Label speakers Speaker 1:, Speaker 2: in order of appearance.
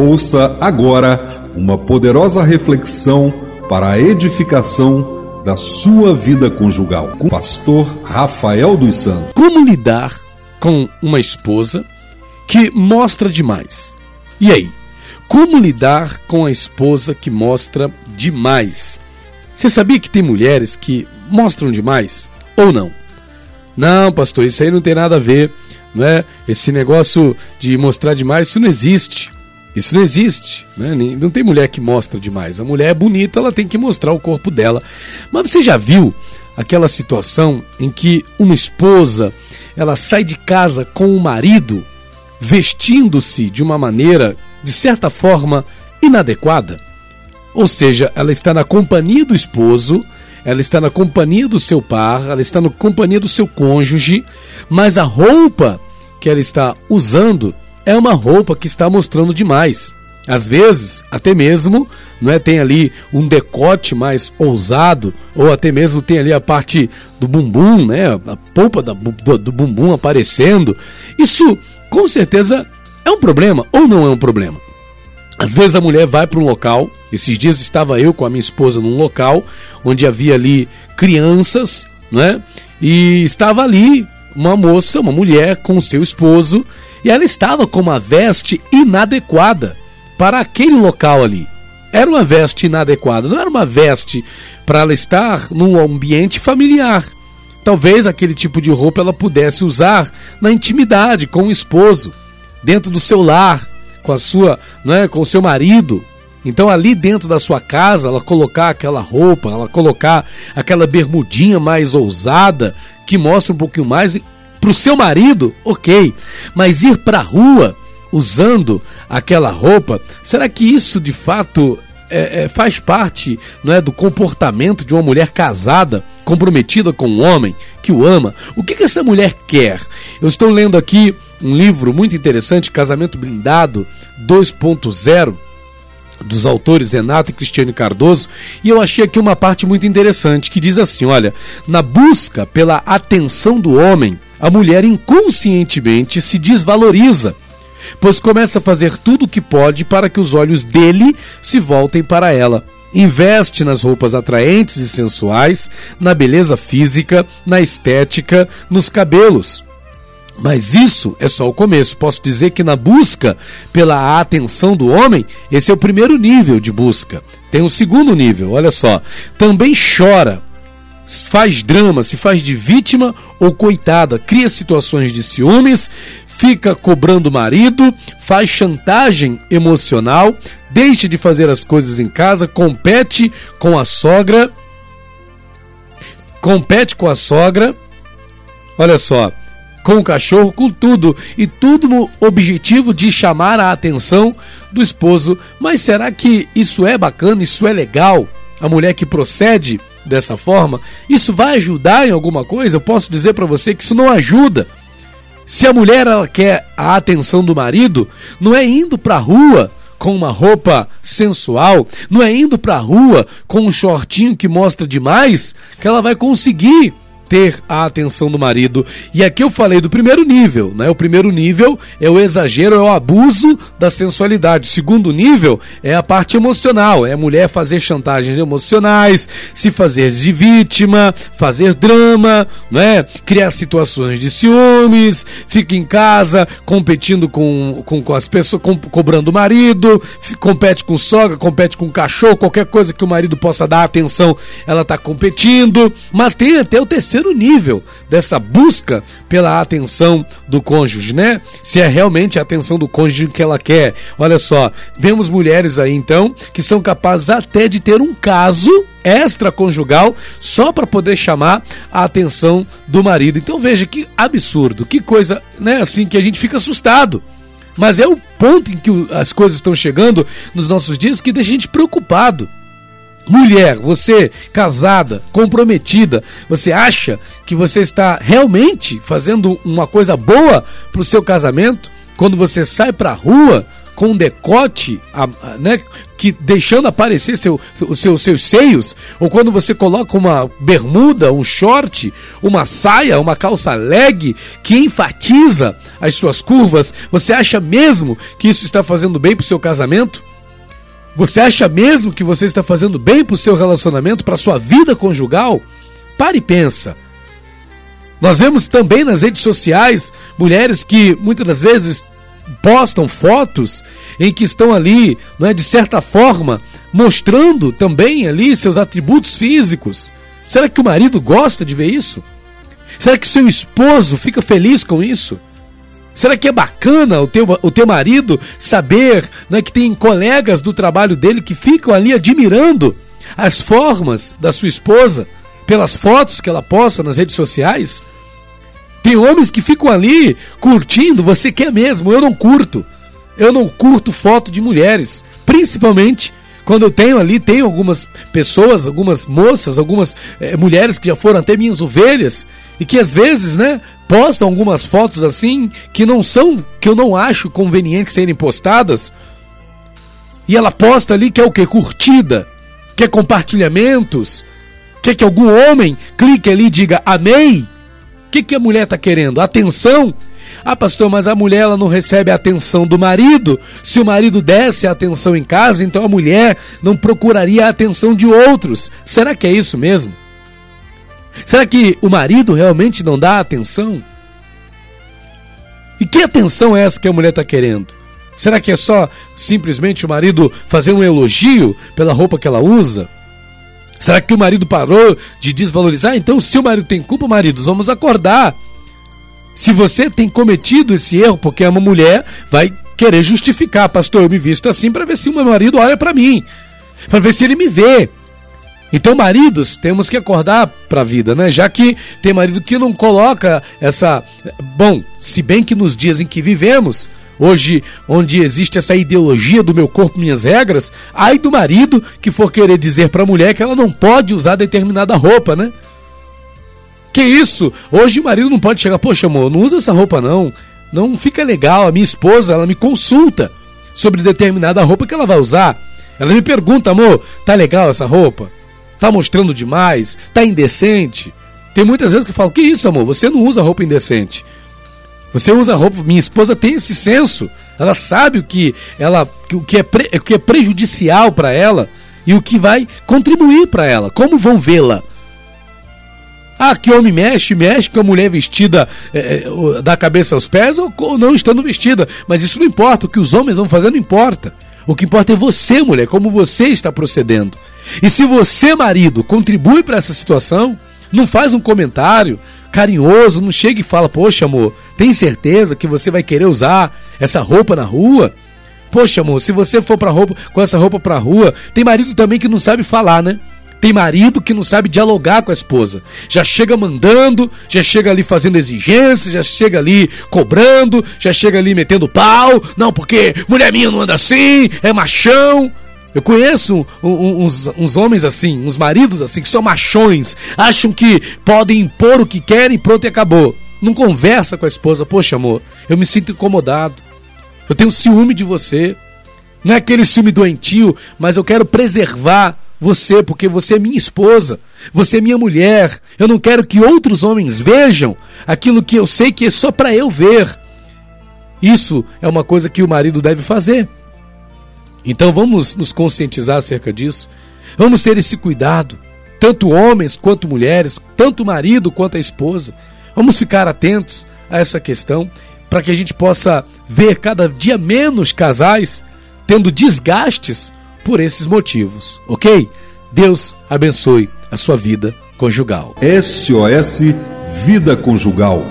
Speaker 1: Ouça agora uma poderosa reflexão para a edificação da sua vida conjugal com o pastor Rafael dos Santos.
Speaker 2: Como lidar com uma esposa que mostra demais? E aí? Como lidar com a esposa que mostra demais? Você sabia que tem mulheres que mostram demais ou não? Não, pastor, isso aí não tem nada a ver, não é? Esse negócio de mostrar demais, isso não existe. Isso não existe, né? Não tem mulher que mostra demais. A mulher é bonita, ela tem que mostrar o corpo dela. Mas você já viu aquela situação em que uma esposa, ela sai de casa com o marido vestindo-se de uma maneira, de certa forma, inadequada? Ou seja, ela está na companhia do esposo, ela está na companhia do seu par, ela está na companhia do seu cônjuge, mas a roupa que ela está usando é uma roupa que está mostrando demais. Às vezes, até mesmo, não é, tem ali um decote mais ousado, ou até mesmo tem ali a parte do bumbum, né, a polpa da, do, do bumbum aparecendo. Isso, com certeza, é um problema ou não é um problema? Às vezes a mulher vai para um local, esses dias estava eu com a minha esposa num local onde havia ali crianças, né? E estava ali uma moça, uma mulher com seu esposo, e ela estava com uma veste inadequada para aquele local ali. Era uma veste inadequada, não era uma veste para ela estar num ambiente familiar. Talvez aquele tipo de roupa ela pudesse usar na intimidade com o esposo, dentro do seu lar, com a sua, não é, com o seu marido. Então ali dentro da sua casa, ela colocar aquela roupa, ela colocar aquela bermudinha mais ousada, que mostra um pouquinho mais para o seu marido, ok. Mas ir para a rua usando aquela roupa, será que isso de fato é, é, faz parte não é, do comportamento de uma mulher casada, comprometida com um homem que o ama? O que, que essa mulher quer? Eu estou lendo aqui um livro muito interessante, Casamento Blindado 2.0 dos autores Renato e Cristiane Cardoso, e eu achei aqui uma parte muito interessante que diz assim: olha, na busca pela atenção do homem, a mulher inconscientemente se desvaloriza, pois começa a fazer tudo o que pode para que os olhos dele se voltem para ela. Investe nas roupas atraentes e sensuais, na beleza física, na estética, nos cabelos. Mas isso é só o começo. Posso dizer que na busca pela atenção do homem, esse é o primeiro nível de busca. Tem um segundo nível, olha só. Também chora, faz drama, se faz de vítima ou coitada, cria situações de ciúmes, fica cobrando o marido, faz chantagem emocional, deixa de fazer as coisas em casa, compete com a sogra. Compete com a sogra. Olha só, com o cachorro, com tudo, e tudo no objetivo de chamar a atenção do esposo. Mas será que isso é bacana, isso é legal? A mulher que procede dessa forma, isso vai ajudar em alguma coisa? Eu posso dizer para você que isso não ajuda. Se a mulher ela quer a atenção do marido, não é indo para a rua com uma roupa sensual, não é indo para a rua com um shortinho que mostra demais que ela vai conseguir ter a atenção do marido. E aqui eu falei do primeiro nível, né? O primeiro nível é o exagero, é o abuso da sensualidade. O segundo nível é a parte emocional, é a mulher fazer chantagens emocionais, se fazer de vítima, fazer drama, né? Criar situações de ciúmes, fica em casa competindo com, com, com as pessoas, com, cobrando o marido, compete com sogra, compete com cachorro, qualquer coisa que o marido possa dar atenção, ela está competindo. Mas tem até o terceiro terceiro nível dessa busca pela atenção do cônjuge, né? Se é realmente a atenção do cônjuge que ela quer. Olha só, vemos mulheres aí então que são capazes até de ter um caso extraconjugal só para poder chamar a atenção do marido. Então veja que absurdo, que coisa, né, assim que a gente fica assustado. Mas é o ponto em que as coisas estão chegando nos nossos dias que deixa a gente preocupado. Mulher, você casada, comprometida, você acha que você está realmente fazendo uma coisa boa para o seu casamento? Quando você sai para a rua com um decote, né, que deixando aparecer seu, seu, seus seios, ou quando você coloca uma bermuda, um short, uma saia, uma calça leg que enfatiza as suas curvas, você acha mesmo que isso está fazendo bem para o seu casamento? Você acha mesmo que você está fazendo bem para o seu relacionamento, para a sua vida conjugal? Pare e pensa. Nós vemos também nas redes sociais mulheres que muitas das vezes postam fotos em que estão ali, não é, de certa forma, mostrando também ali seus atributos físicos. Será que o marido gosta de ver isso? Será que seu esposo fica feliz com isso? Será que é bacana o teu, o teu marido saber né, que tem colegas do trabalho dele que ficam ali admirando as formas da sua esposa pelas fotos que ela posta nas redes sociais? Tem homens que ficam ali curtindo, você quer mesmo, eu não curto. Eu não curto foto de mulheres, principalmente quando eu tenho ali, tenho algumas pessoas, algumas moças, algumas é, mulheres que já foram até minhas ovelhas e que às vezes, né, postam algumas fotos assim que não são, que eu não acho conveniente serem postadas. E ela posta ali que é o que? Curtida, quer compartilhamentos, quer que algum homem clique ali e diga amei. O que, que a mulher está querendo? Atenção? Ah, pastor, mas a mulher ela não recebe a atenção do marido. Se o marido desse a atenção em casa, então a mulher não procuraria a atenção de outros. Será que é isso mesmo? Será que o marido realmente não dá atenção? E que atenção é essa que a mulher está querendo? Será que é só simplesmente o marido fazer um elogio pela roupa que ela usa? Será que o marido parou de desvalorizar? Então, se o marido tem culpa, maridos, vamos acordar. Se você tem cometido esse erro porque é uma mulher, vai querer justificar, pastor, eu me visto assim para ver se o meu marido olha para mim, para ver se ele me vê. Então, maridos, temos que acordar para a vida, né? Já que tem marido que não coloca essa. Bom, se bem que nos dias em que vivemos, Hoje, onde existe essa ideologia do meu corpo, minhas regras, ai do marido que for querer dizer para a mulher que ela não pode usar determinada roupa, né? Que isso? Hoje o marido não pode chegar, poxa, amor, não usa essa roupa não. Não fica legal. A minha esposa, ela me consulta sobre determinada roupa que ela vai usar. Ela me pergunta, amor, tá legal essa roupa? Tá mostrando demais? Tá indecente? Tem muitas vezes que eu falo, que isso, amor? Você não usa roupa indecente. Você usa roupa. Minha esposa tem esse senso. Ela sabe o que ela, o que é, pre, o que é prejudicial para ela e o que vai contribuir para ela. Como vão vê-la? Ah, que homem mexe, mexe com a mulher vestida é, da cabeça aos pés ou, ou não estando vestida. Mas isso não importa. O que os homens vão fazer não importa. O que importa é você, mulher, como você está procedendo. E se você, marido, contribui para essa situação, não faz um comentário, carinhoso, não chega e fala: Poxa, amor, tem certeza que você vai querer usar essa roupa na rua? Poxa, amor, se você for pra roupa, com essa roupa pra rua, tem marido também que não sabe falar, né? Tem marido que não sabe dialogar com a esposa. Já chega mandando, já chega ali fazendo exigências, já chega ali cobrando, já chega ali metendo pau. Não, porque mulher minha não anda assim, é machão. Eu conheço uns, uns, homens assim, uns maridos assim, que são machões, acham que podem impor o que querem, pronto e acabou. Não conversa com a esposa, poxa amor, eu me sinto incomodado, eu tenho ciúme de você. Não é aquele ciúme doentio, mas eu quero preservar você, porque você é minha esposa, você é minha mulher. Eu não quero que outros homens vejam aquilo que eu sei que é só para eu ver. Isso é uma coisa que o marido deve fazer. Então vamos nos conscientizar acerca disso. Vamos ter esse cuidado, tanto homens quanto mulheres, tanto o marido quanto a esposa. Vamos ficar atentos a essa questão para que a gente possa ver cada dia menos casais tendo desgastes por esses motivos, ok? Deus abençoe a sua vida conjugal.
Speaker 1: SOS Vida Conjugal